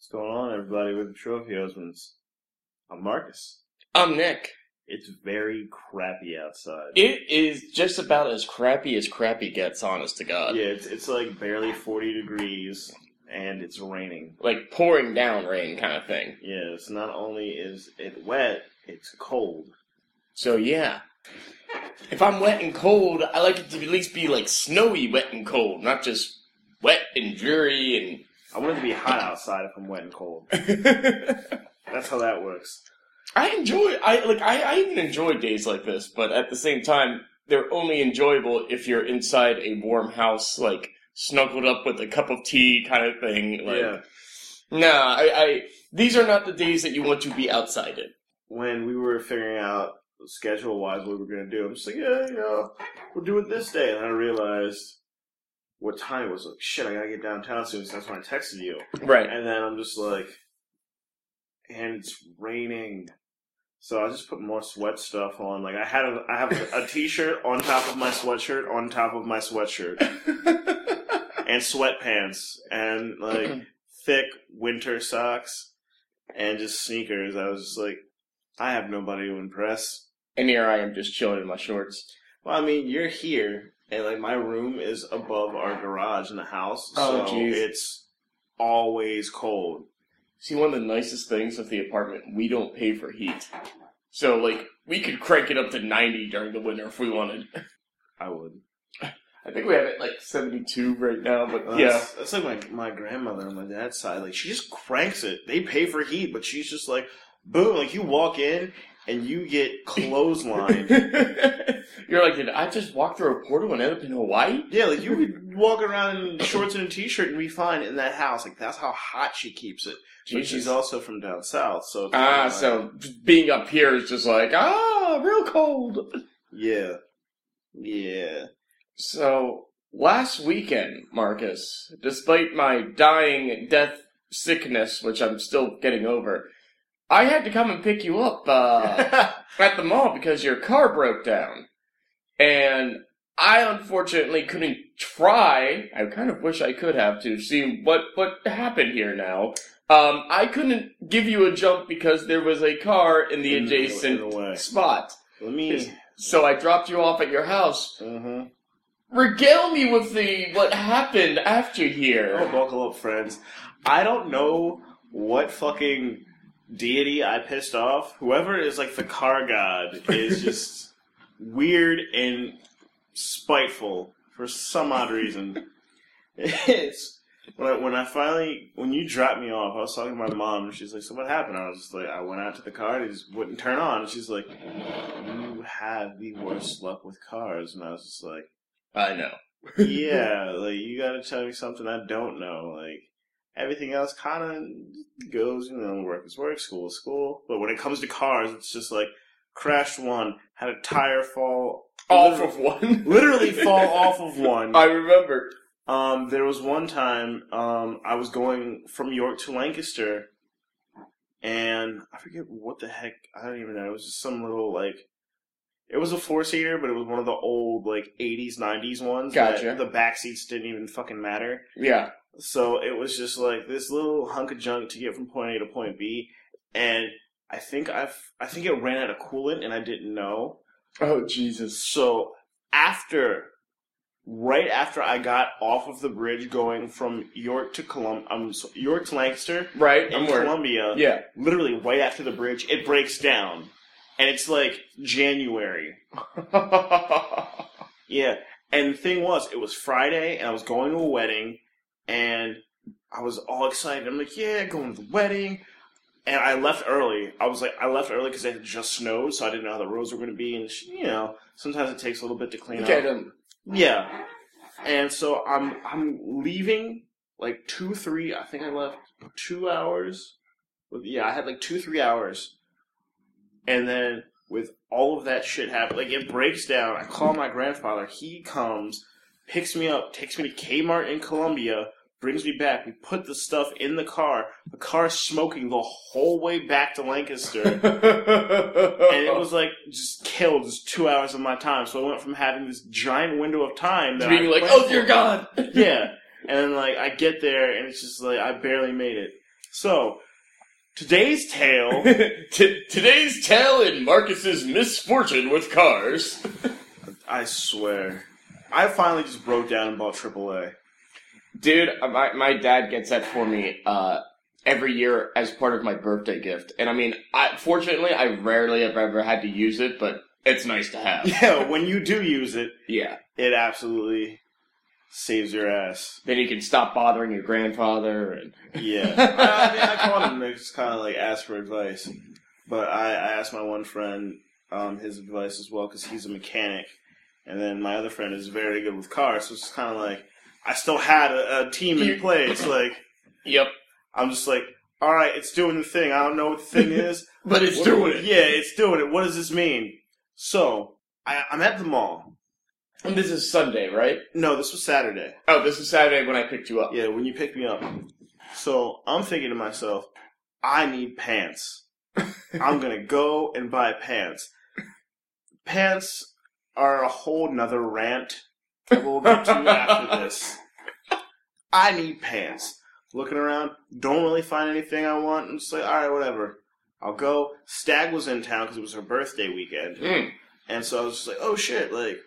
What's going on, everybody, with the Trophy Husbands? I'm Marcus. I'm Nick. It's very crappy outside. It is just about as crappy as crappy gets, honest to God. yeah, it's, it's like barely 40 degrees, and it's raining. Like pouring down rain kind of thing. Yes, not only is it wet, it's cold. So yeah. If I'm wet and cold, I like it to at least be like snowy wet and cold, not just wet and dreary I want it to be hot outside if I'm wet and cold. That's how that works. I enjoy I like I, I even enjoy days like this, but at the same time, they're only enjoyable if you're inside a warm house, like snuggled up with a cup of tea kind of thing. Like yeah. Nah, I, I these are not the days that you want to be outside in. When we were figuring out schedule wise what we were going to do, I'm just like, yeah, you know, we'll do it this day. And I realized what time it was. Like, shit, I got to get downtown soon, so that's when I texted you. Right. And then I'm just like, and it's raining. So I just put more sweat stuff on. Like I had a, I have a, a t-shirt on top of my sweatshirt on top of my sweatshirt and sweatpants and like thick winter socks and just sneakers. I was just like, I have nobody to impress. and here I am just chilling in my shorts. Well, I mean, you're here and like my room is above our garage in the house, Oh, so it's always cold. See, one of the nicest things of the apartment, we don't pay for heat. So, like, we could crank it up to 90 during the winter if we wanted. I would. I think we have it like 72 right now, but yeah. That's, that's like my, my grandmother on my dad's side. Like, she just cranks it. They pay for heat, but she's just like, boom. Like, you walk in and you get clotheslined. You're like, did I just walk through a portal and end up in Hawaii? yeah, like, you could walk around in shorts and a t shirt and be fine in that house. Like, that's how hot she keeps it. But Jesus. she's also from down south, so. it's Ah, kinda so being up here is just like, ah, real cold. Yeah. Yeah. So, last weekend, Marcus, despite my dying death sickness, which I'm still getting over, I had to come and pick you up uh, at the mall because your car broke down. And I unfortunately couldn't try, I kind of wish I could have to see what, what happened here now. Um, I couldn't give you a jump because there was a car in the adjacent in the way. spot. Let me. So I dropped you off at your house. Uh-huh. Regale me with the what happened after Oh, here. buckle up, friends. I don't know what fucking deity I pissed off. Whoever is like the car god is just weird and spiteful for some odd reason. It's when I, when I finally when you dropped me off, I was talking to my mom, and she's like, "So what happened?" I was just like, "I went out to the car, and it just wouldn't turn on." And she's like, "You have the worst luck with cars," and I was just like I know. yeah, like you gotta tell me something I don't know. Like everything else kind of goes, you know, work is work, school is school. But when it comes to cars, it's just like crashed one, had a tire fall Off of one. literally fall off of one. I remember. Um, there was one time um, I was going from York to Lancaster, and I forget what the heck. I don't even know. It was just some little like. It was a four seater, but it was one of the old like '80s, '90s ones. that Gotcha. The back seats didn't even fucking matter. Yeah. So it was just like this little hunk of junk to get from point A to point B, and I think I've I think it ran out of coolant, and I didn't know. Oh Jesus. So after, right after I got off of the bridge going from York to Colum, um, York to Lancaster Right. in. Columbia, Yeah. literally right after the bridge, it breaks down, and it's like January. Yeah, and the thing was, it was Friday, and I was going to a wedding, and I was all excited. I'm like, yeah, going to the wedding. And I left early. I was like, I left early because it had just snowed, so I didn't know how the roads were going to be. And, sh- you know, sometimes it takes a little bit to clean okay. up. Then. Yeah. And so I'm I'm leaving like two, three, I think I left two hours. With, yeah, I had like two, three hours. And then with all of that shit happen, like it breaks down. I call my grandfather. He comes, picks me up, takes me to Kmart in Columbia, brings me back. We put the stuff in the car. The car's smoking the whole way back to Lancaster. and it was like just killed just two hours of my time. So I went from having this giant window of time that being like, oh dear God. yeah, and then like I get there and it's just like I barely made it. So, today's tale. T- today's tale in Marcus's misfortune with cars. I swear, I finally just broke down and bought AAA. Dude, uh, my, my dad gets that for me uh, every year as part of my birthday gift. And I mean, I, fortunately, I rarely have ever had to use it, but it's nice to have. Yeah, when you do use it, Yeah. it absolutely saves your ass. Then you can stop bothering your grandfather and Yeah, I, I mean, I called him to just kind of like ask for advice, but I, I asked my one friend um, his advice as well because he's a mechanic, and then my other friend is very good with cars, so it's kind of like I still had a, a team in place. Like Yep. I'm just like, all right, it's doing the thing. I don't know what the thing is, But it's What- doing it. Yeah, it's doing it. What does this mean? So I, I'm at the mall. And this is Sunday, right? No, this was Saturday. Oh, this is Saturday when I picked you up. Yeah, when you picked me up. So I'm thinking to myself, I need pants. I'm gonna go and buy pants. Pants are a whole nother rant that we'll get to after this. I need pants. Looking around, don't really find anything I want. I'm just like, alright, whatever. I'll go. Stag was in town because it was her birthday weekend. Mm. And so I was just like, oh shit, like,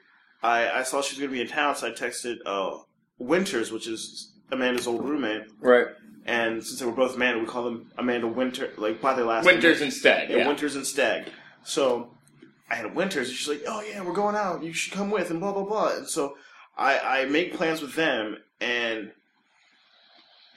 I, I saw she was going to be in town, so I texted uh, Winters, which is Amanda's old roommate. Right. And since they were both Amanda, we call them Amanda Winter, like by their last Winters name. instead. Yeah, Yeah. Winters and Stag. So I had Winters, and she's like, oh yeah, we're going out, you should come with, and blah, blah, blah. And so I, I make plans with them, and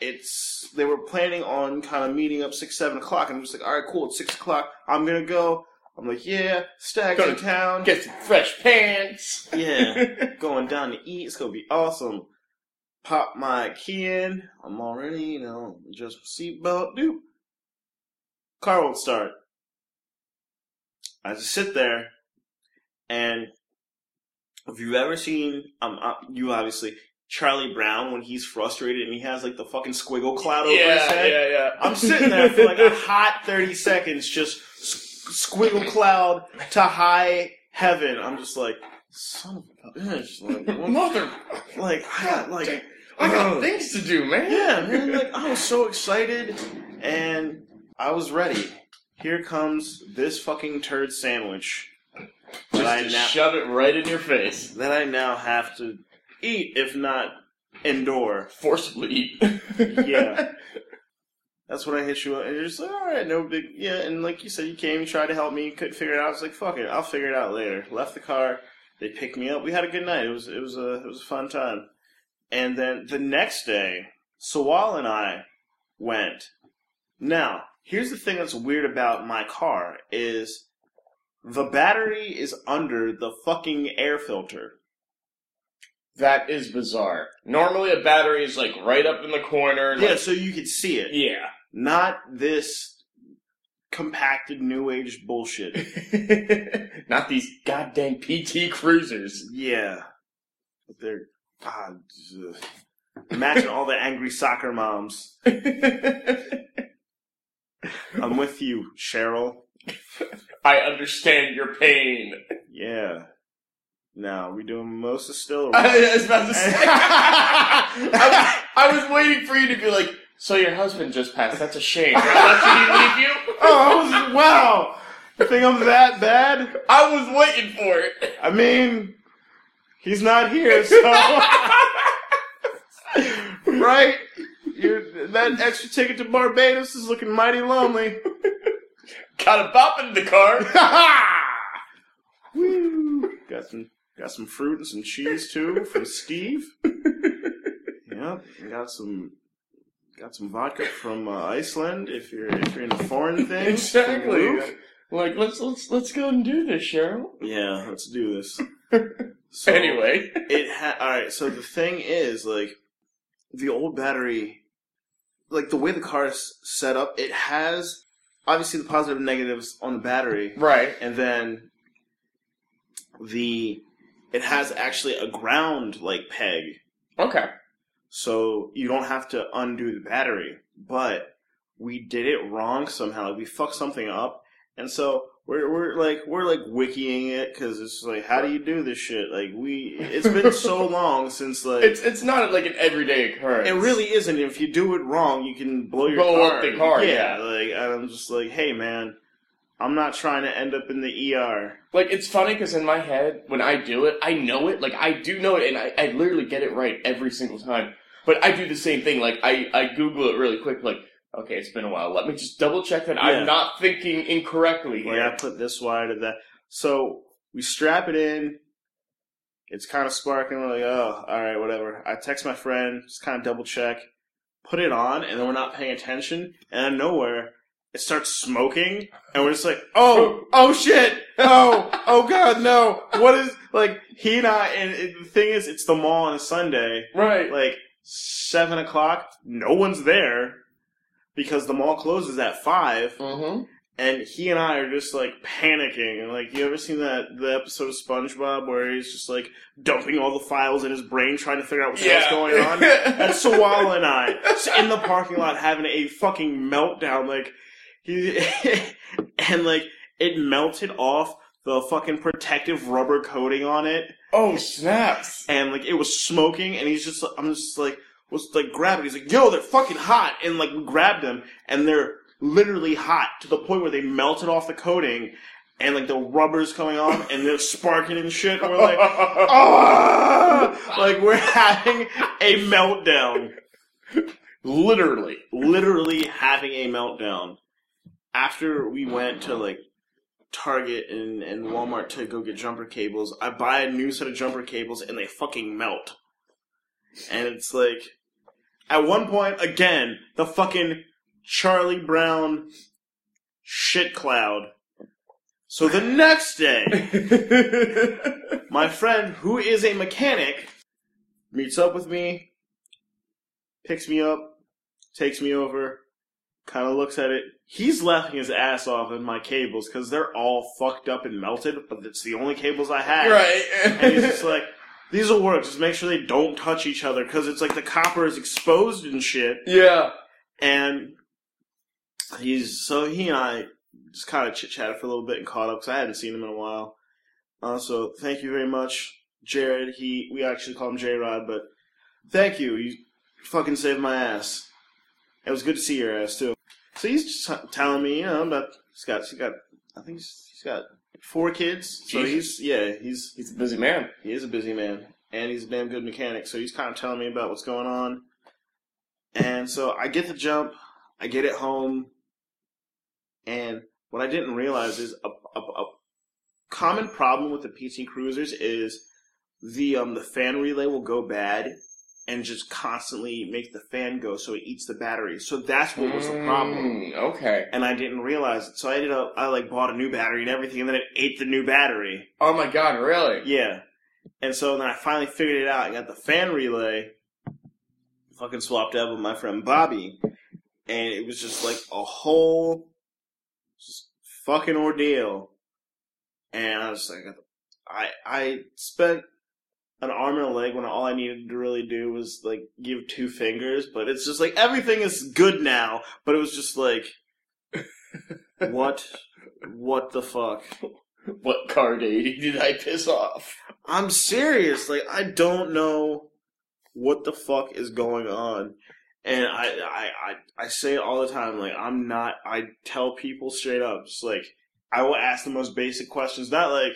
it's, they were planning on kind of meeting up 6, 7 o'clock, and I'm just like, alright, cool, it's 6 o'clock, I'm gonna go. I'm like, yeah, Stag's in town. Get some fresh pants. Yeah, going down to eat. It's gonna be awesome. Pop my key in. I'm already, you know, just seatbelt. Doop. Car won't start. I just sit there, and if you've ever seen, um, uh, you obviously Charlie Brown when he's frustrated and he has like the fucking squiggle cloud over his head. yeah, yeah. Yeah. I'm sitting there for like a hot 30 seconds, just squiggle cloud to high heaven. I'm just like, son of a bitch. Like, Mother, like, I got, like, I got things to do, man. yeah, man, like, I was so excited and I was ready. Here comes this fucking turd sandwich Just now, shove it right in your face. that I now have to eat, if not endure. Forcibly eat. Yeah. That's when I hit you up, and you're just like, all right, no big, yeah. And like you said, you came, you tried to help me, couldn't figure it out. I was like, fuck it, I'll figure it out later. Left the car, they picked me up. We had a good night. It was, it was a, it was a fun time. And then the next day, Sawal and I went. Now, here's the thing that's weird about my car is the battery is under the fucking air filter. That is bizarre. Normally, a battery is like right up in the corner. Yeah, like- so you could see it. yeah. Not this compacted new age bullshit. Not these goddamn PT cruisers. Yeah. But they're God ugh. Imagine all the angry soccer moms. I'm with you, Cheryl. I understand your pain. Yeah. Now, we doing mimosa still? Or I what? was about to say. I, was, I was waiting for you to be like, so your husband just passed. That's a shame. Did I let you leave you? oh, I was, wow. You think I'm that bad? I was waiting for it. I mean, he's not here, so. right? You're, that extra ticket to Barbados is looking mighty lonely. Got a bop in the car. Woo! Got some got some fruit and some cheese too from Steve. yep, got some got some vodka from uh, Iceland. If you're if you're into foreign things, Exactly. Like let's let's let's go and do this, Cheryl. Yeah, let's do this. So, anyway, it ha- all right. So the thing is, like, the old battery, like the way the car is set up, it has obviously the positive and negatives on the battery, right. and then the it has actually a ground like peg, Okay. so you don't have to undo the battery. But we did it wrong somehow. We fucked something up, And so we're we're like we're like wikiing it because it's like how do you do this shit? Like we it's been so long since like It's it's not like an everyday occurrence. it really isn't. If you do it wrong, you can blow your Blow car. up the car, Yeah, yeah. like and I'm just like, hey man, I'm not trying to end up in the ER. Like it's funny because in my head, when I do it, I know it. Like I do know it, and I, I literally get it right every single time. But I do the same thing. Like I, I Google it really quick. Like okay, it's been a while. Let me just double check that Yeah. I'm not thinking incorrectly here. I put this wire to that. So we strap it in. It's kind of sparking. We're like, oh, all right, whatever. I text my friend, just kind of double check, put it on, and then we're not paying attention. And out of nowhere, it starts smoking, and we're just like, oh, oh shit, oh, oh god, no. What is like he and I? And it, the thing is, it's the mall on a Sunday, Right. like seven o'clock. No one's there because the mall closes at five Mm-hmm. and he and I are just like panicking. And like, you ever seen that the episode of SpongeBob where he's just like dumping all the files in his brain, trying to figure out what's the hell's going on? That's Sawala and I in the parking lot having a fucking meltdown. Like he and like it melted off the fucking protective rubber coating on it, oh snaps! and like it was smoking. And he's just, I'm just like, was like grabbing. He's like, "Yo, they're fucking hot!" And like we grabbed them, and they're literally hot to the point where they melted off the coating, and like the rubber's coming off, and they're sparking and shit. And we're like, "Ah!" like we're having a meltdown, Literally. literally having a meltdown. After we went to like Target and, and Walmart to go get jumper cables, I buy a new set of jumper cables, and they fucking melt. And it's like, at one point, again, the fucking Charlie Brown shit cloud. So the next day, my friend, who is a mechanic, meets up with me, picks me up, takes me over, kind of looks at it. He's laughing his ass off at my cables because they're all fucked up and melted, but it's the only cables I have. right. And he's just like, these will work. Just make sure they don't touch each other because it's like the copper is exposed and shit. yeah. And he's so he and I just kind of chit chatted for a little bit and caught up because I hadn't seen him in a while. Uh, so thank you very much, Jared. He we actually call him J Rod, but thank you. You fucking saved my ass. It was good to see your ass too. So he's just telling me, you know, about he's got he's got I think he's, he's got four kids. So he's yeah he's He's a busy man. he is a busy man, and he's a damn good mechanic. So he's kind of telling me about what's going on. And so I get the jump, I get it home, and what I didn't realize is a, a, a common problem with the PT Cruisers is the um the fan relay will go bad and just constantly make the fan go so it eats the battery. So that's what was the problem. Mm, okay. And I didn't realize it. So I ended up I like bought a new battery and everything and then it ate the new battery. Oh my god, really? Yeah. And so then I finally figured it out. I got the fan relay, fucking swapped out with my friend Bobby, and it was just like a whole just fucking ordeal. And I was like, I I spent an arm and a leg when all I needed to really do was like give two fingers, but it's just like everything is good now. But it was just like, what, what the fuck? What car date did I piss off? I'm serious. Like I don't know what the fuck is going on. And I, I, I, I say it all the time. Like I'm not. I tell people straight up. Just like I will ask the most basic questions. Not like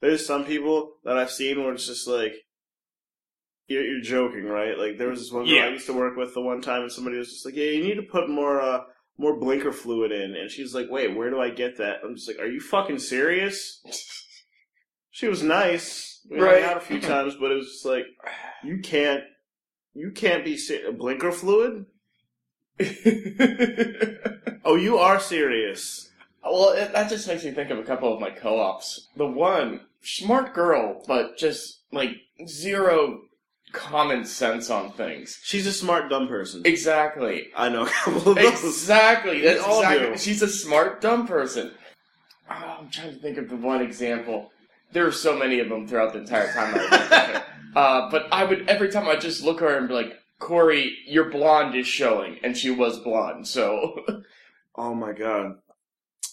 there's some people that I've seen where it's just like you're, you're joking, right? Like there was this one girl Yeah. I used to work with the one time, and somebody was just like, "Yeah, you need to put more, uh, more blinker fluid in." And she's like, "Wait, where do I get that?" I'm just like, "Are you fucking serious?" She was nice, we Right. out a few times, but it was just like, you can't, you can't be ser- blinker fluid. Oh, you are serious. well, it, that just makes me think of a couple of my co-ops. The one, smart girl, but just like zero common sense on things. She's a smart dumb person. Exactly. I know a couple of those. Exactly. That's all exactly. do. She's a smart, dumb person. Oh, I'm trying to think of the one example. There are so many of them throughout the entire time I was with her. Uh, but I would every time I just look at her and be like, "Corey, your blonde is showing," and she was blonde. So Oh my god.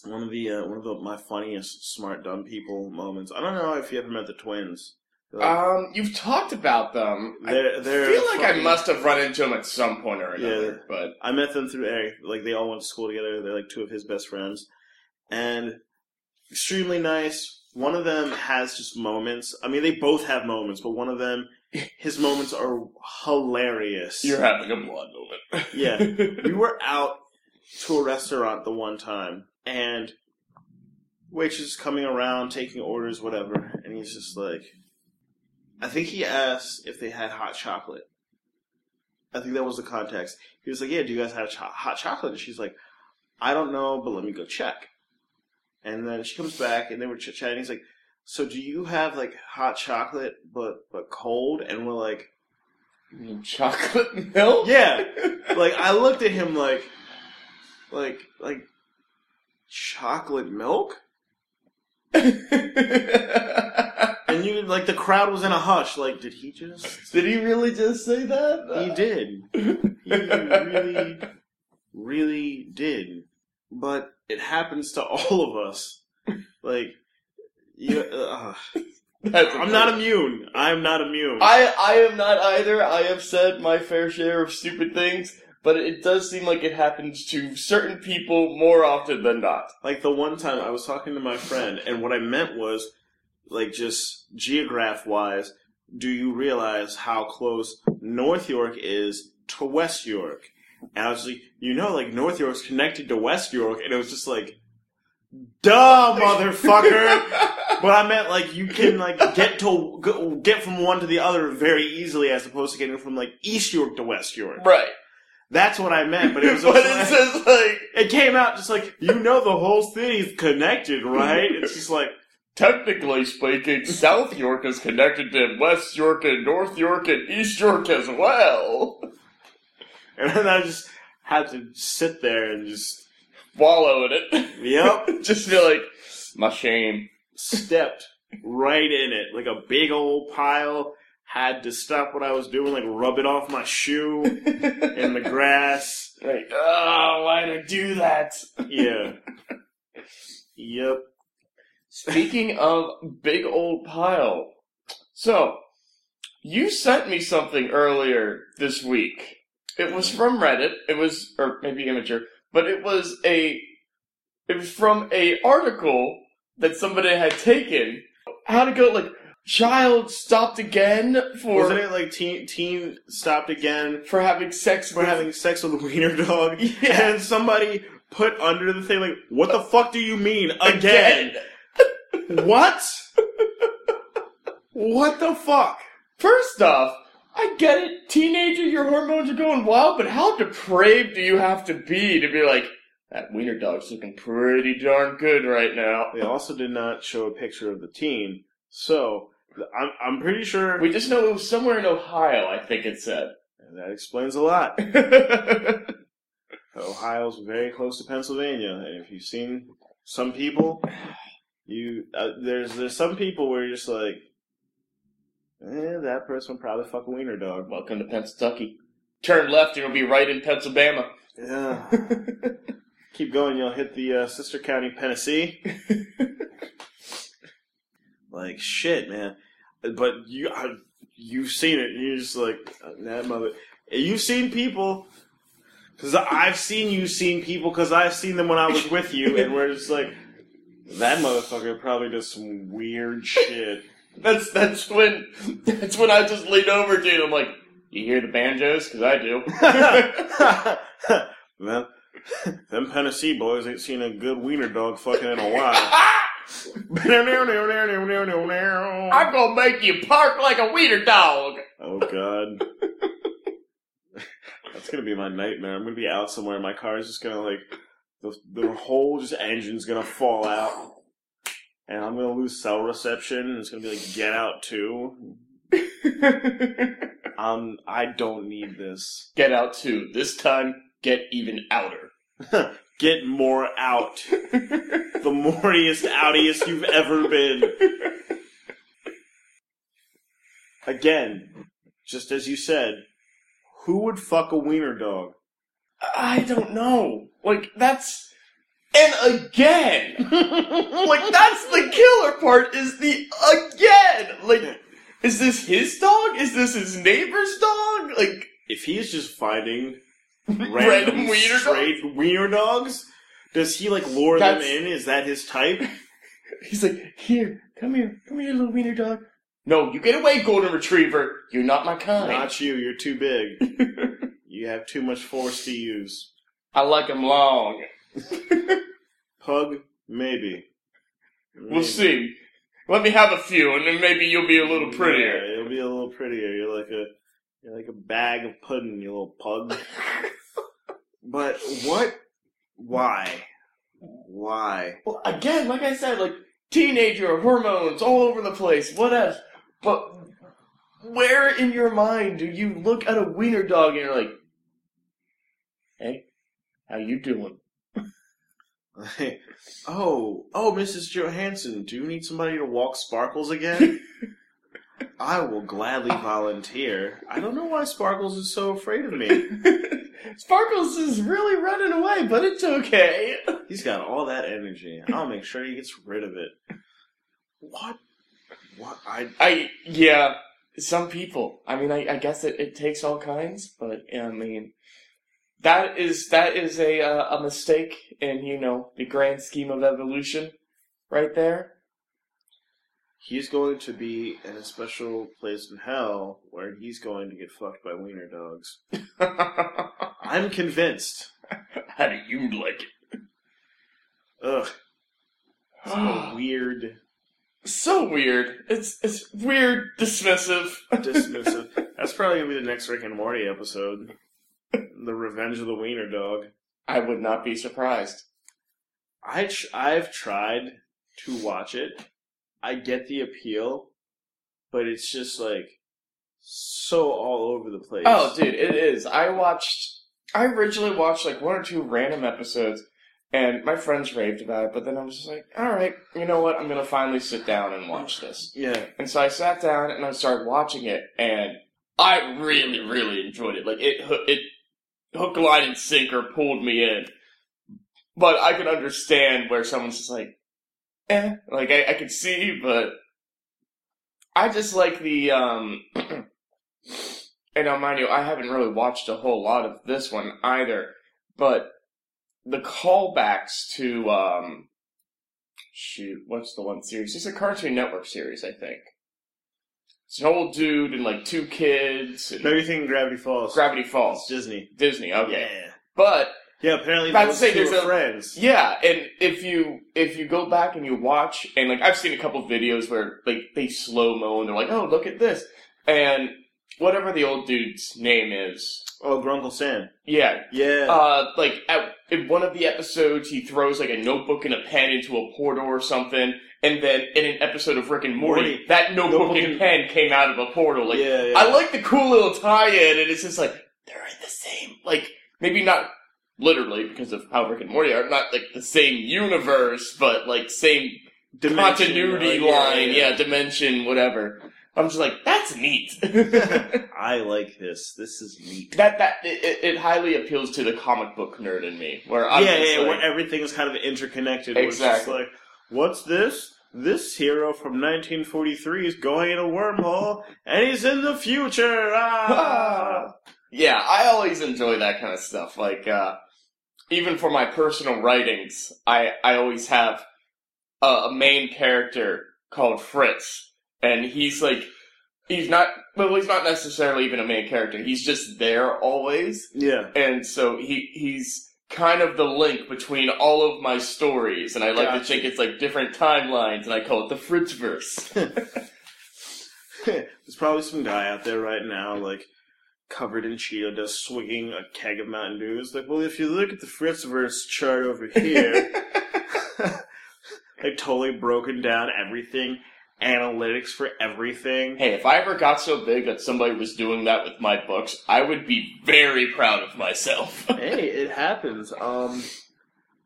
one of the uh, one of the my funniest smart dumb people moments. I don't know if you ever met the twins. Like- Um, you've talked about them. they're, I they're feel like I must have run into them at some point or another, Yeah. but I met them through Eric. Like they all went to school together. They're like two of his best friends, and extremely nice. One of them has just moments. I mean, they both have moments, but one of them, his moments are hilarious. you're having a blood moment. Yeah. we were out to a restaurant the one time, and waitress is coming around taking orders, whatever, and he's just like, I think he asked if they had hot chocolate. I think that was the context. He was like, "Yeah, do you guys have cho- hot chocolate?" And she's like, "I don't know, but let me go check." And then she comes back, and they were chit chatting. He's like, "So do you have like hot chocolate, but but cold?" And we're like, You mean chocolate milk? "Yeah." like I looked at him like, like like chocolate milk, and you like the crowd was in a hush. Like, did he just? Did he really just say that? He did. He really, really did. But it happens to all of us. Like, you, uh, I'm not immune. I'm not immune. I I am not either. I have said my fair share of stupid things, but it does seem like it happens to certain people more often than not. Like the one time I was talking to my friend, and what I meant was, like, just geograph wise, do you realize how close North York is to West York? And I was like, you know, like North York's connected to West York, and it was just like, duh, motherfucker. but I meant like you can like get to get from one to the other very easily, as opposed to getting from like East York to West York. right. That's what I meant. But it was but it like- says like it came out just like you know the whole city's connected, right? It's just like technically speaking, South York is connected to West York and North York and East York as well. and then I just had to sit there and just Wallow in it. Yep. Just be like, my shame. stepped right in it like a big old pile. Had to stop what I was doing, like rub it off my shoe in the grass. Like, oh, why did I do that? Yeah. Yep. Speaking of big old pile, so you sent me something earlier this week. It was from Reddit. It was, or maybe Imgur, but it was a, it was from a article that somebody had taken. How to go like child stopped again for Wasn't it like teen teen stopped again for having sex for with having sex with a wiener dog? Yeah. And somebody put under the thing like, "What the fuck do you mean again? What? what the fuck?" First off, I get it, teenager, your hormones are going wild, but how depraved do you have to be to be like, that wiener dog's looking pretty darn good right now? They also did not show a picture of the teen, so I'm I'm pretty sure We just know it was somewhere in Ohio, I think it said. And that explains a lot. Ohio's very close to Pennsylvania, and if you've seen some people, you uh, there's there's some people where you're just like, eh, that person probably fuck a wiener dog. Welcome to Pennsylvania. Turn left and you'll be right in Pennsylvania. Yeah. Keep going, you'll hit the uh, sister county, Tennessee. like shit, man. But you, I, you've seen it. And you're just like that mother. You've seen people. Because I've seen you seen people. Because I've seen them when I was with you, and we're just like, that motherfucker probably does some weird shit. That's that's when that's when I just lean over to you I'm like, you hear the banjos? Because I do. Man, them Tennessee boys ain't seen a good wiener dog fucking in a while. I'm gonna make you park like a wiener dog. Oh god. That's gonna be my nightmare. I'm gonna be out somewhere and my car is just gonna like the the whole just engine's gonna fall out. And I'm gonna lose cell reception and it's gonna be like get out too. Um I don't need this. Get out too. This time, get even outer. Get more out. The moriest outiest you've ever been. Again, just as you said, who would fuck a wiener dog? I don't know. Like that's and again. like that's the killer part is the again. Like is this his dog? Is this his neighbor's dog? Like if he is just finding random, random wiener wiener dogs, dogs, does he like lure That's- them in? Is that his type? He's like, here, come here, come here, little wiener dog. No, you get away, golden retriever. You're not my kind. Not you. You're too big. You have too much force to use. I like him long. Pug, maybe. We'll see. Let me have a few, and then maybe you'll be a little prettier. Yeah, you'll be a little prettier. You're like a you're like a bag of pudding, you little pug. but what? Why? Why? Well, again, like I said, like teenager hormones all over the place. What else? But where in your mind do you look at a wiener dog and you're like, "Hey, how you doing?" oh, oh, Mrs. Johansson, do you need somebody to walk Sparkles again? I will gladly volunteer. I don't know why Sparkles is so afraid of me. Sparkles is really running away, but it's okay. He's got all that energy. I'll make sure he gets rid of it. What? What? I I yeah, some people. I mean, I, I guess it, it takes all kinds, but I mean, that is that is a uh, a mistake in you know the grand scheme of evolution, right there. He's going to be in a special place in hell where he's going to get fucked by wiener dogs. I'm convinced. How do you like it? Ugh. So weird, so weird. It's it's weird, dismissive, dismissive. That's probably gonna be the next Rick and Morty episode. The Revenge of the Wiener Dog. I would not be surprised. I tr- I've tried to watch it. I get the appeal, but it's just like so all over the place. Oh, dude, it is. I watched. I originally watched like one or two random episodes, and my friends raved about it. But then I was just like, all right, you know what? I'm gonna finally sit down and watch this. Yeah, And so I sat down and I started watching it, and I really, really enjoyed it. Like it, it hook, line, and sinker pulled me in. But I can understand where someone's just like, eh, like I, I could see, but I just like the um. and now, mind you, I haven't really watched a whole lot of this one either, but the callbacks to um shoot, what's the one series? It's a Cartoon Network series, I think. It's an old dude and like two kids. And everything in Gravity Falls. Gravity It's Falls, Disney. Disney. Okay, Yeah, but yeah. Apparently, About to those say, two there's a- friends. yeah, and if you if you go back and you watch and like I've seen a couple videos where like they slow mo and they're like, oh look at this, and whatever the old dude's name is, Oh, Grunkle Stan. yeah, Yeah. uh, like at, in one of the episodes, he throws like a notebook and a pen into a portal or something, and then in an episode of Rick and Morty, Morty. that notebook, Notebook and pen came out of a portal. Like, yeah, yeah. I like the cool little tie-in, and it's just like they're in the same, like maybe not literally because of how Rick and Morty are, not like the same universe, but like same Dimension, continuity uh, yeah, line, yeah. yeah, dimension, whatever. I'm just like, that's neat. I like this. This is neat. that that it, it- highly appeals to the comic book nerd in me, where I'm yeah, yeah, like, where everything is kind of interconnected. where it's just Exactly. like, what's this? This hero from 1943 is going in a wormhole, and he's in the future. Ah! yeah, I always enjoy that kind of stuff. Like, uh, even for my personal writings, I, I always have a, a main character called Fritz, and he's like, he's not, well, he's not necessarily even a main character. He's just there always, yeah. and so he, he's kind of the link between all of my stories, and I like to Gotcha. think it's like different timelines, and I call it the Fritzverse. There's probably some guy out there right now, like covered in Cheeto dust, swinging a keg of Mountain Dew. It's like, well, if you look at the Fritzverse chart over here, like totally broken down everything, analytics for everything. Hey, if I ever got so big that somebody was doing that with my books, I would be very proud of myself. hey, it happens. Um,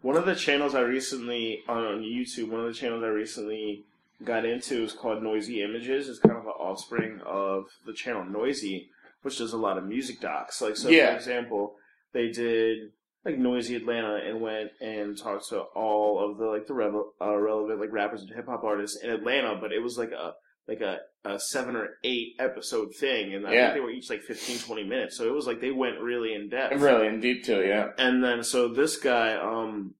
one of the channels I recently on YouTube, one of the channels I recently got into is called Noisey Images. It's kind of an offspring of the channel Noisey, which does a lot of music docs. Like, so Yeah. for example, they did like Noisey Atlanta and went and talked to all of the like the revel, uh, relevant like rappers and hip hop artists in Atlanta, but it was like a like a, a seven or eight episode thing, and I Yeah. think they were each like 15, 20 minutes, so it was like they went really in depth. Really in deep too, yeah. And then so this guy, um,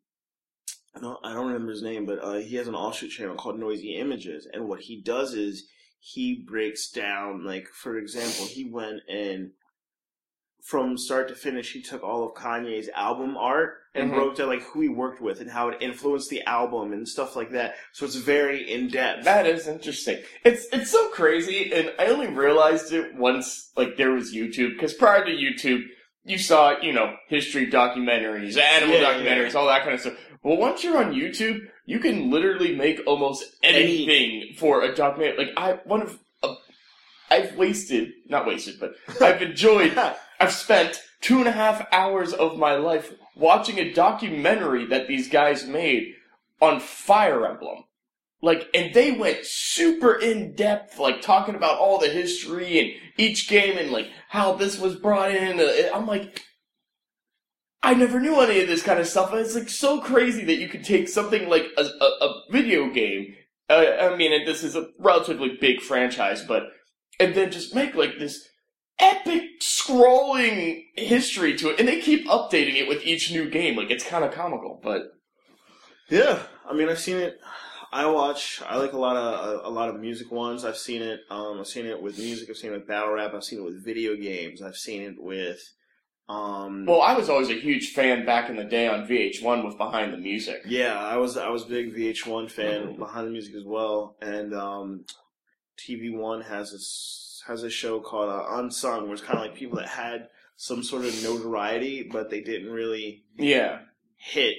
I don't, I don't remember his name, but uh, he has an offshoot channel called Noisey Images, and what he does is he breaks down, like for example, he went and from start to finish, he took all of Kanye's album art and Mhm. broke down like who he worked with and how it influenced the album and stuff like that. So it's very in depth. That is interesting. It's it's so crazy, and I only realized it once like there was YouTube. Because prior to YouTube, you saw you know history documentaries, animal Yeah, documentaries, all that kind of stuff. Well, once you're on YouTube, you can literally make almost anything for a documentary. Like I one of uh, I've wasted not wasted, but I've enjoyed. I've spent two and a half hours of my life watching a documentary that these guys made on Fire Emblem. Like, and they went super in depth, like talking about all the history and each game and like how this was brought in. Uh, I'm like, I never knew any of this kind of stuff. It's like so crazy that you could take something like a, a, a video game. Uh, I mean, this is a relatively big franchise, but and then just make like this epic scrolling history to it, and they keep updating it with each new game. Like it's kind of comical, but Yeah, I mean, I've seen it. I watch. I like a lot of a, a lot of music ones. I've seen it. Um, I've seen it with music. I've seen it with battle rap. I've seen it with video games. I've seen it with. Um, well, I was always a huge fan back in the day on VH1 with Behind the Music. yeah, I was. I was a big VH1 fan Mhm. behind the music as well, and um, TV One has this has a show called uh, Unsung, where it's kind of like people that had some sort of notoriety, but they didn't really Yeah, hit.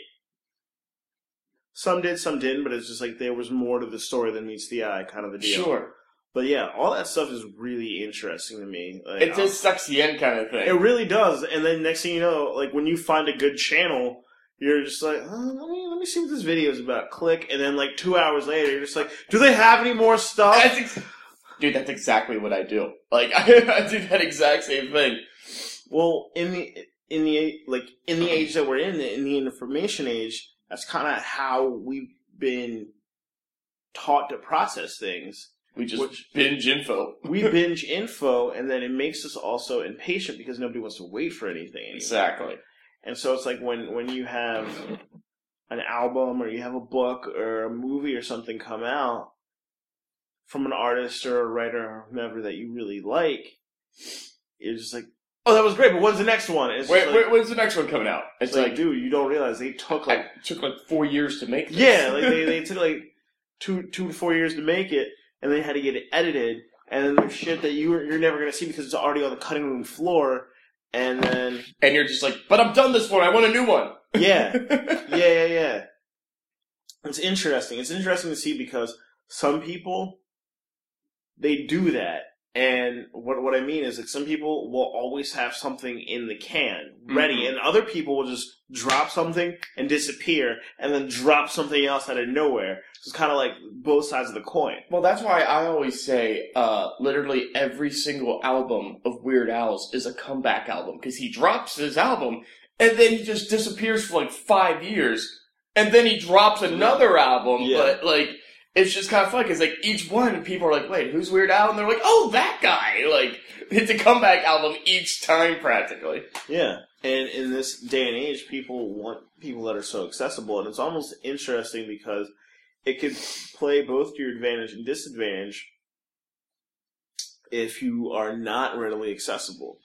Some did, some didn't, but it's just like there was more to the story than meets the eye, kind of a deal. sure. But yeah, all that stuff is really interesting to me. Like, It just sucks you in, kind of thing. it really does. And then next thing you know, like when you find a good channel, you're just like, oh, let me let me see what this video is about. Click, and then like two hours later, you're just like, do they have any more stuff? That's ex- Dude, that's exactly what I do. Like I, do that exact same thing. Well, in the in the like in the age that we're in, in the information age, that's kind of how we've been taught to process things. We just Which- binge info. We binge info, and then it makes us also impatient because nobody wants to wait for anything anymore. exactly. And so it's like when when you have an album or you have a book or a movie or something come out from an artist or a writer or whomever that you really like, you're just like, oh, that was great, but when's the next one? It's Wait, like, wait, when's the next one coming out? it's like, like, dude, you don't realize they took like, it took like four years to make. This. yeah, like they, they took like two two to four years to make it, and they had to get it edited, and then there's shit that you you're never gonna see because it's already on the cutting room floor, and then and you're just like, but I'm done this one. I want a new one. yeah, yeah, yeah, yeah. It's interesting. It's interesting to see because some people they do that, and what what I mean is like some people will always have something in the can ready, Mhm. and other people will just drop something and disappear, and then drop something else out of nowhere. So it's kind of like both sides of the coin. Well, that's why I always say, uh, literally every single album of Weird Al's is a comeback album because he drops his album and then he just disappears for like five years, and then he drops another album. Yeah. But like, it's just kind of fun because like each one, people are like, "Wait, who's Weird Al?" And they're like, "Oh, that guy!" Like, it's a comeback album each time practically. Yeah. And in this day and age, people want people that are so accessible, and it's almost interesting because it could play both to your advantage and disadvantage if you are not readily accessible.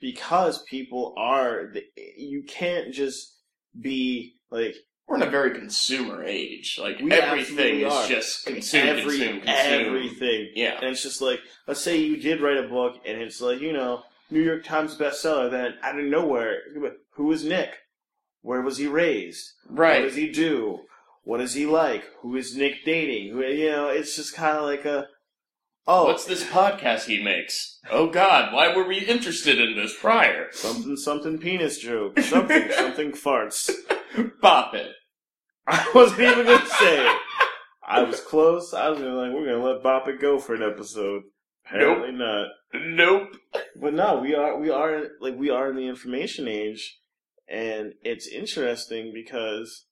Because people are, you can't just be like We're in a very consumer age. Like We everything is are. just consume, every consume, consume. everything. Yeah. And it's just like, let's say you did write a book, and it's like, you know, New York Times bestseller. Then out of nowhere, who is Nick? Where was he raised? Right. What does he do? What is he like? Who is Nick dating? Who, you know, it's just kind of like a, oh, What's this podcast he makes? Oh God, why were we interested in this prior? something, something penis joke, something, something farts. Bop it. I wasn't even gonna say it. I was close. I was gonna like, we're gonna let Bop it go for an episode. Apparently not. Nope. But no, we are we are like we are in the information age, and it's interesting because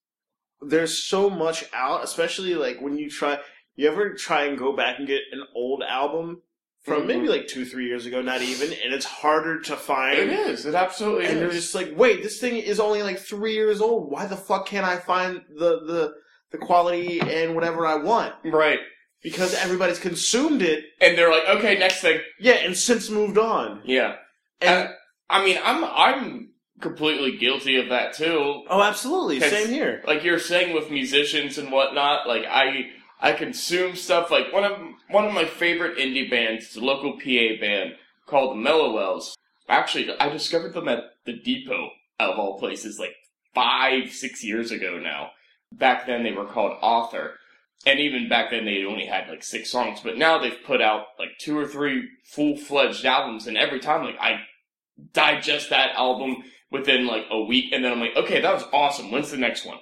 there's so much out, especially like when you try. You ever try and go back and get an old album from Mhm. maybe like two, three years ago, not even, and it's harder to find. It is. It absolutely and you're just like, wait, this thing is only like three years old. Why the fuck can't I find the the the quality and whatever I want? Right. Because everybody's consumed it, And they're like, okay, next thing. yeah, and since moved on. Yeah. And Uh, I mean, I'm I'm completely guilty of that too. oh, absolutely. same here. Like you're saying with musicians and whatnot, like I I consume stuff like one of one of my favorite indie bands is a local PA band called Mellowells. Actually, I discovered them at the Depot of all places like five six years ago now. Back then they were called Author. And even back then they only had like six songs, but now they've put out like two or three full fledged albums, and every time like I digest that album within like a week, and then I'm like, okay, that was awesome. When's the next one?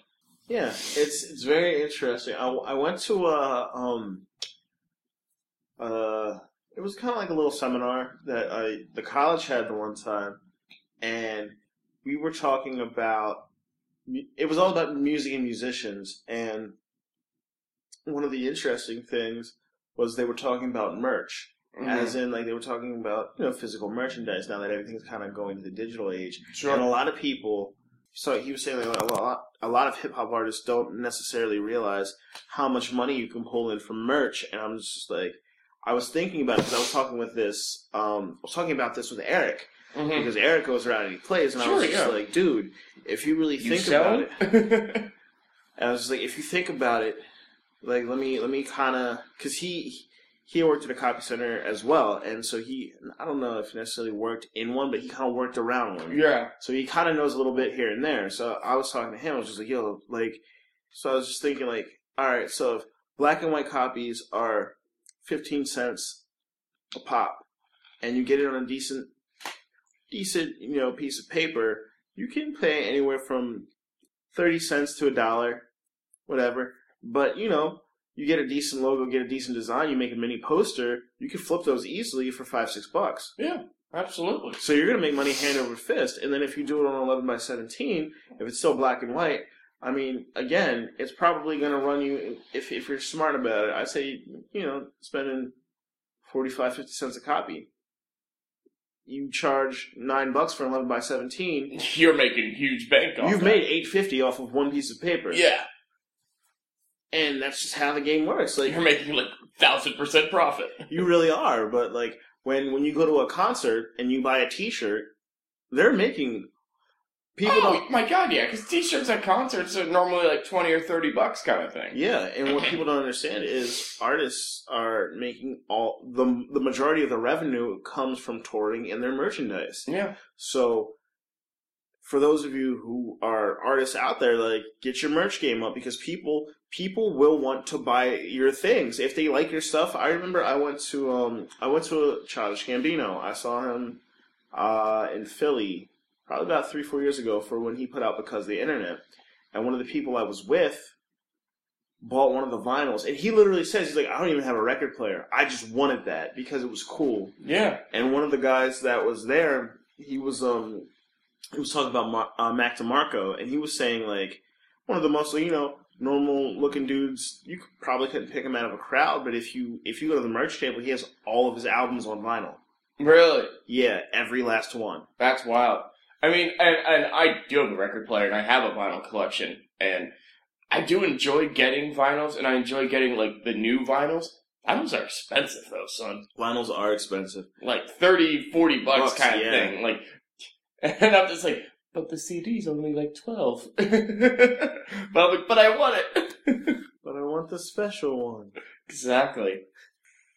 Yeah, it's it's very interesting. I, I went to a um uh it was kind of like a little seminar that I the college had the one time, and we were talking about it was all about music and musicians, and one of the interesting things was they were talking about merch, as in like they were talking about you know physical merchandise now that everything's kind of going to the digital age. sure. And a lot of people, so he was saying like a lot, a lot of hip hop artists don't necessarily realize how much money you can pull in from merch. And I'm just like, I was thinking about it because I was talking with this, um, I was talking about this with Eric Mhm. because Eric goes around and he plays, and I was just yeah. like, dude, if you really You think sell about it, I was just like, if you think about it, like let me let me kind of because he he worked at a copy center as well, and so he I don't know if he necessarily worked in one, but he kind of worked around one. yeah. So he kind of knows a little bit here and there. So I was talking to him. I was just like, yo, like, so I was just thinking, like, all right, so if black and white copies are 15 cents a pop and you get it on a decent, decent, you know, piece of paper, you can pay anywhere from 30 cents to a dollar, whatever. But, you know, you get a decent logo, get a decent design, you make a mini poster, you can flip those easily for five, six bucks. Yeah. Absolutely. So you're gonna make money hand over fist, and then if you do it on 11 by 17, if it's still black and white, I mean, again, it's probably gonna run you if if you're smart about it. I say, you know, spending 45, 50 cents a copy. You charge nine bucks for 11 by 17. You're making huge bank off You've that. made 850 off of one piece of paper. Yeah. And that's just how the game works. Like You're making like thousand percent profit. you really are, but like when when you go to a concert and you buy a T-shirt, they're making people oh don't my god, yeah, because t-shirts at concerts are normally like twenty or thirty bucks kind of thing. Yeah, and what people don't understand is artists are making all the the majority of the revenue comes from touring and their merchandise. Yeah. So for those of you who are artists out there, like get your merch game up because people people will want to buy your things if they like your stuff. I remember I went to um I went to a Childish Gambino. I saw him uh in Philly probably about three four years ago for when he put out because of the internet, and one of the people I was with bought one of the vinyls, and he literally says he's like I don't even have a record player. I just wanted that because it was cool. Yeah. And one of the guys that was there, he was um he was talking about Mar- uh, Mac DeMarco, and he was saying like one of the most you know normal looking dudes. You probably couldn't pick him out of a crowd, but if you if you go to the merch table, he has all of his albums on vinyl. Really? Yeah, every last one. That's wild. I mean, and, and I do have a record player and I have a vinyl collection and I do enjoy getting vinyls and I enjoy getting like the new vinyls. Vinyls are expensive though, son. Vinyls are expensive. Like 30, 40 bucks, Bucks, kind of yeah. thing. Like, and I'm just like, but the CD's only like 12. but I'm like, but I want it. But I want the special one. exactly.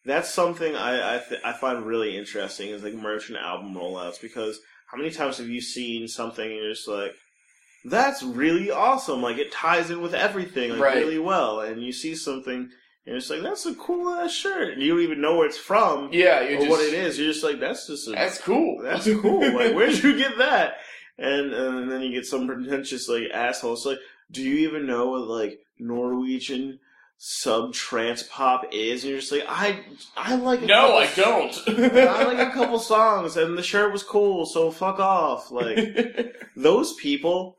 That's something I I, th- I find really interesting is like merch and album rollouts because how many times have you seen something and you're just like, that's really awesome. Like it ties in with everything like Right. really well, and you see something and it's like that's a cool ass shirt. And you don't even know where it's from Yeah, you or just, what it is. You're just like that's just a, That's cool. that's cool. Like where'd you get that? And and then you get some pretentious like assholes like, do you even know what like Norwegian sub trance pop is, and you're just like, I, I like. A No, I don't. I like a couple songs, and the shirt was cool, so fuck off. Like those people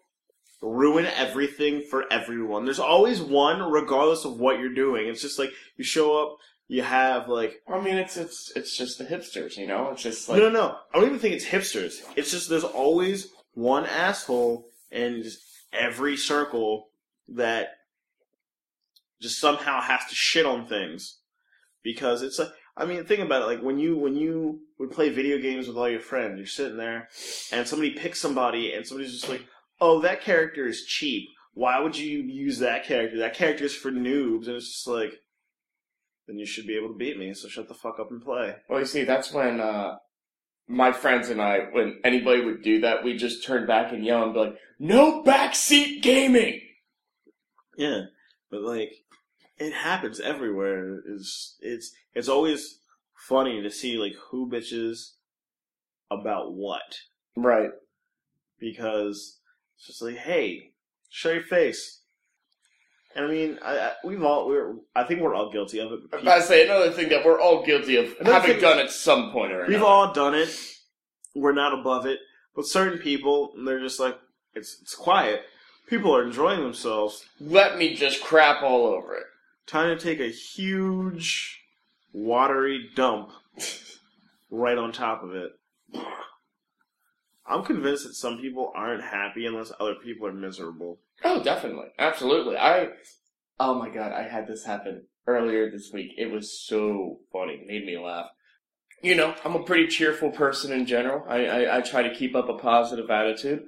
ruin everything for everyone. There's always one, regardless of what you're doing. It's just like you show up, you have like I mean, it's it's it's just the hipsters, you know. It's just like no, no. I don't even think it's hipsters. It's just there's always one asshole in every circle that just somehow has to shit on things because it's like I mean, think about it. Like when you when you would play video games with all your friends, you're sitting there, and somebody picks somebody, and somebody's just like, "Oh, that character is cheap. Why would you use that character? That character is for noobs." And it's just like, then you should be able to beat me. So shut the fuck up and play. Well, you see, that's when uh, my friends and I, when anybody would do that, we just turn back and yell and be like, "No backseat gaming." Yeah, but like it happens everywhere. Is it's it's always funny to see like who bitches about what Right. because it's just like, hey, show your face. And I mean, I, I, we've all we're I think we're all guilty of it. I'm about to say another thing that we're all guilty of Another having thing- done at some point or another. We've another. all done it. We're not above it, but certain people they're just like it's it's quiet. People are enjoying themselves. Let me just crap all over it. Time to take a huge watery dump right on top of it. I'm convinced that some people aren't happy unless other people are miserable. Oh, definitely, absolutely. I, oh my god, I had this happen earlier this week. It was so funny, it made me laugh. You know, I'm a pretty cheerful person in general. I, I, I try to keep up a positive attitude.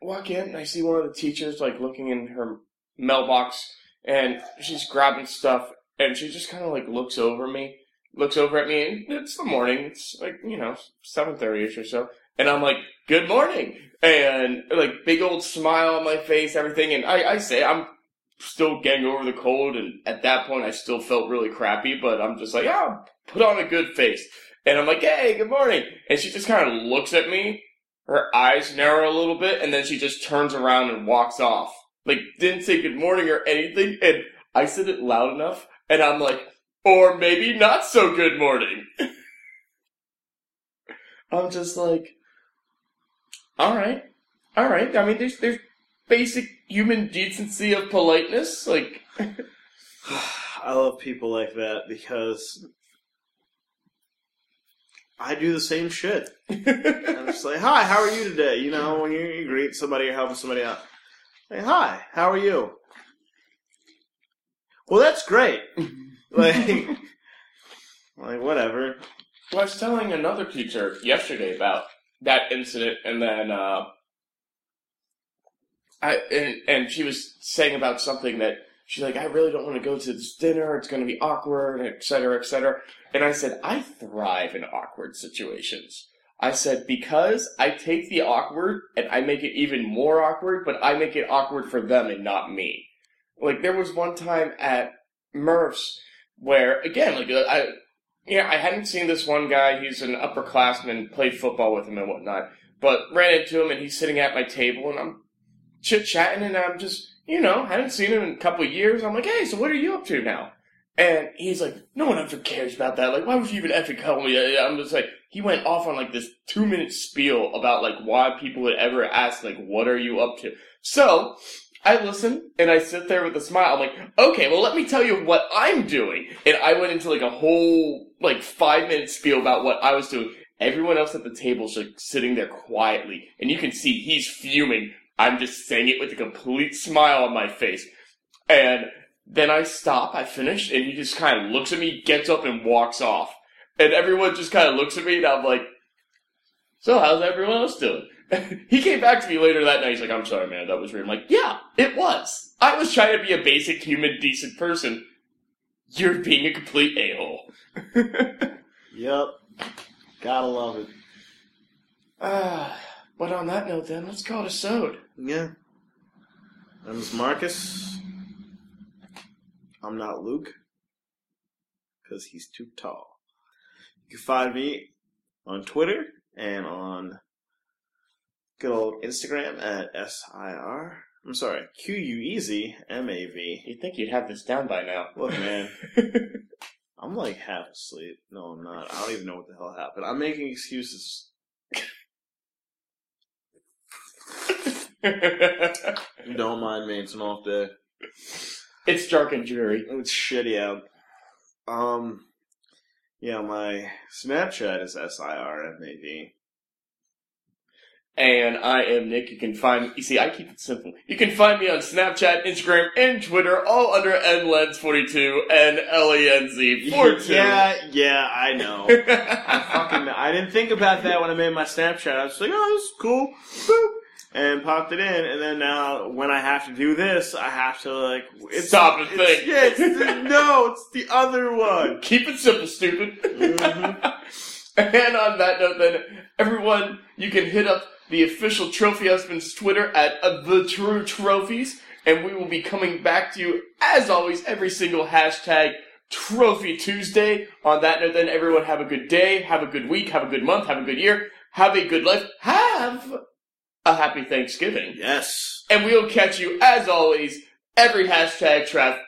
Walk in, and I see one of the teachers like looking in her mailbox, and she's grabbing stuff, and she just kind of like looks over me, looks over at me, and it's the morning. It's like you know seven thirty ish or so, and I'm like, "Good morning," and like big old smile on my face, everything. And I, I say I'm still getting over the cold, and at that point I still felt really crappy, but I'm just like, yeah, put on a good face. And I'm like, hey, good morning. And she just kind of looks at me, her eyes narrow a little bit, and then she just turns around and walks off. Like, didn't say good morning or anything, and I said it loud enough, and I'm like, or maybe not so good morning. I'm just like, alright, alright. I mean, there's, there's basic human decency of politeness, like, I love people like that because I do the same shit. I'm just like, hi, how are you today? You know, when you, you greet somebody or helping somebody out. Hey, hi, how are you? Well, that's great. like, like whatever. Well, I was telling another teacher yesterday about that incident, and then uh, I and, and she was saying about something that she's like, I really don't want to go to this dinner. It's going to be awkward, et cetera, et cetera. And I said, I thrive in awkward situations. I said because I take the awkward and I make it even more awkward, but I make it awkward for them and not me. Like there was one time at Murph's where again, like I yeah, I hadn't seen this one guy. He's an upperclassman, played football with him and whatnot. But ran into him, and he's sitting at my table, and I'm chit chatting, and I'm just, you know, hadn't seen him in a couple years. I'm like, hey, so what are you up to now? And he's like, no one ever cares about that. Like, why would you even effing call me? I'm just like, he went off on like this two minute spiel about like why people would ever ask, like, what are you up to? So, I listen and I sit there with a smile. I'm like, okay, well, let me tell you what I'm doing. And I went into like a whole like five minute spiel about what I was doing. Everyone else at the table's like sitting there quietly, and you can see he's fuming. I'm just saying it with a complete smile on my face. And then I stop, I finish, and he just kind of looks at me, gets up, and walks off. And everyone just kind of looks at me, and I'm like, so how's everyone else doing? he came back to me later that night. He's like, I'm sorry, man, that was weird. I'm like, yeah, it was. I was trying to be a basic human, decent person. You're being a complete a-hole. Yep. Gotta love it. Ah, but on that note, then, let's call it a sode. Yeah. I'm Marcus. I'm not Luke. Because he's too tall. You can find me on Twitter and on good old Instagram at SIR I'm sorry. Q U E Z M A V. You'd think you'd have this down by now. Look, man. I'm like half asleep. No, I'm not. I don't even know what the hell happened. I'm making excuses. Don't mind me. It's an off day. it's dark and dreary. It's shitty out. Um, yeah, my Snapchat is S I R M A V. And I am Nick. You can find you see, I keep it simple. You can find me on Snapchat, Instagram, and Twitter, all under nlens42 and lenz42. Yeah, yeah, I know. I fucking I didn't think about that when I made my Snapchat. I was like, oh, this is cool. Boop. And popped it in, and then now when I have to do this, I have to like it's, Stop and it's- think. Yeah, it's the, no, it's the other one. Keep it simple, stupid. Mhm. and on that note, then, everyone, you can hit up the official Trophy Husbands Twitter at uh, the True Trophies, and we will be coming back to you as always every single hashtag Trophy Tuesday. On that note, then, everyone, have a good day, have a good week, have a good month, have a good year, have a good life, have a happy Thanksgiving, Yes. and we'll catch you as always every hashtag Traf.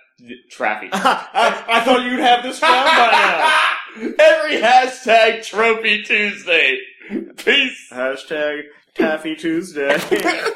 Traffy. I, I thought you'd have this down by now. Every hashtag Trophy Tuesday. Peace. Hashtag Taffy Tuesday.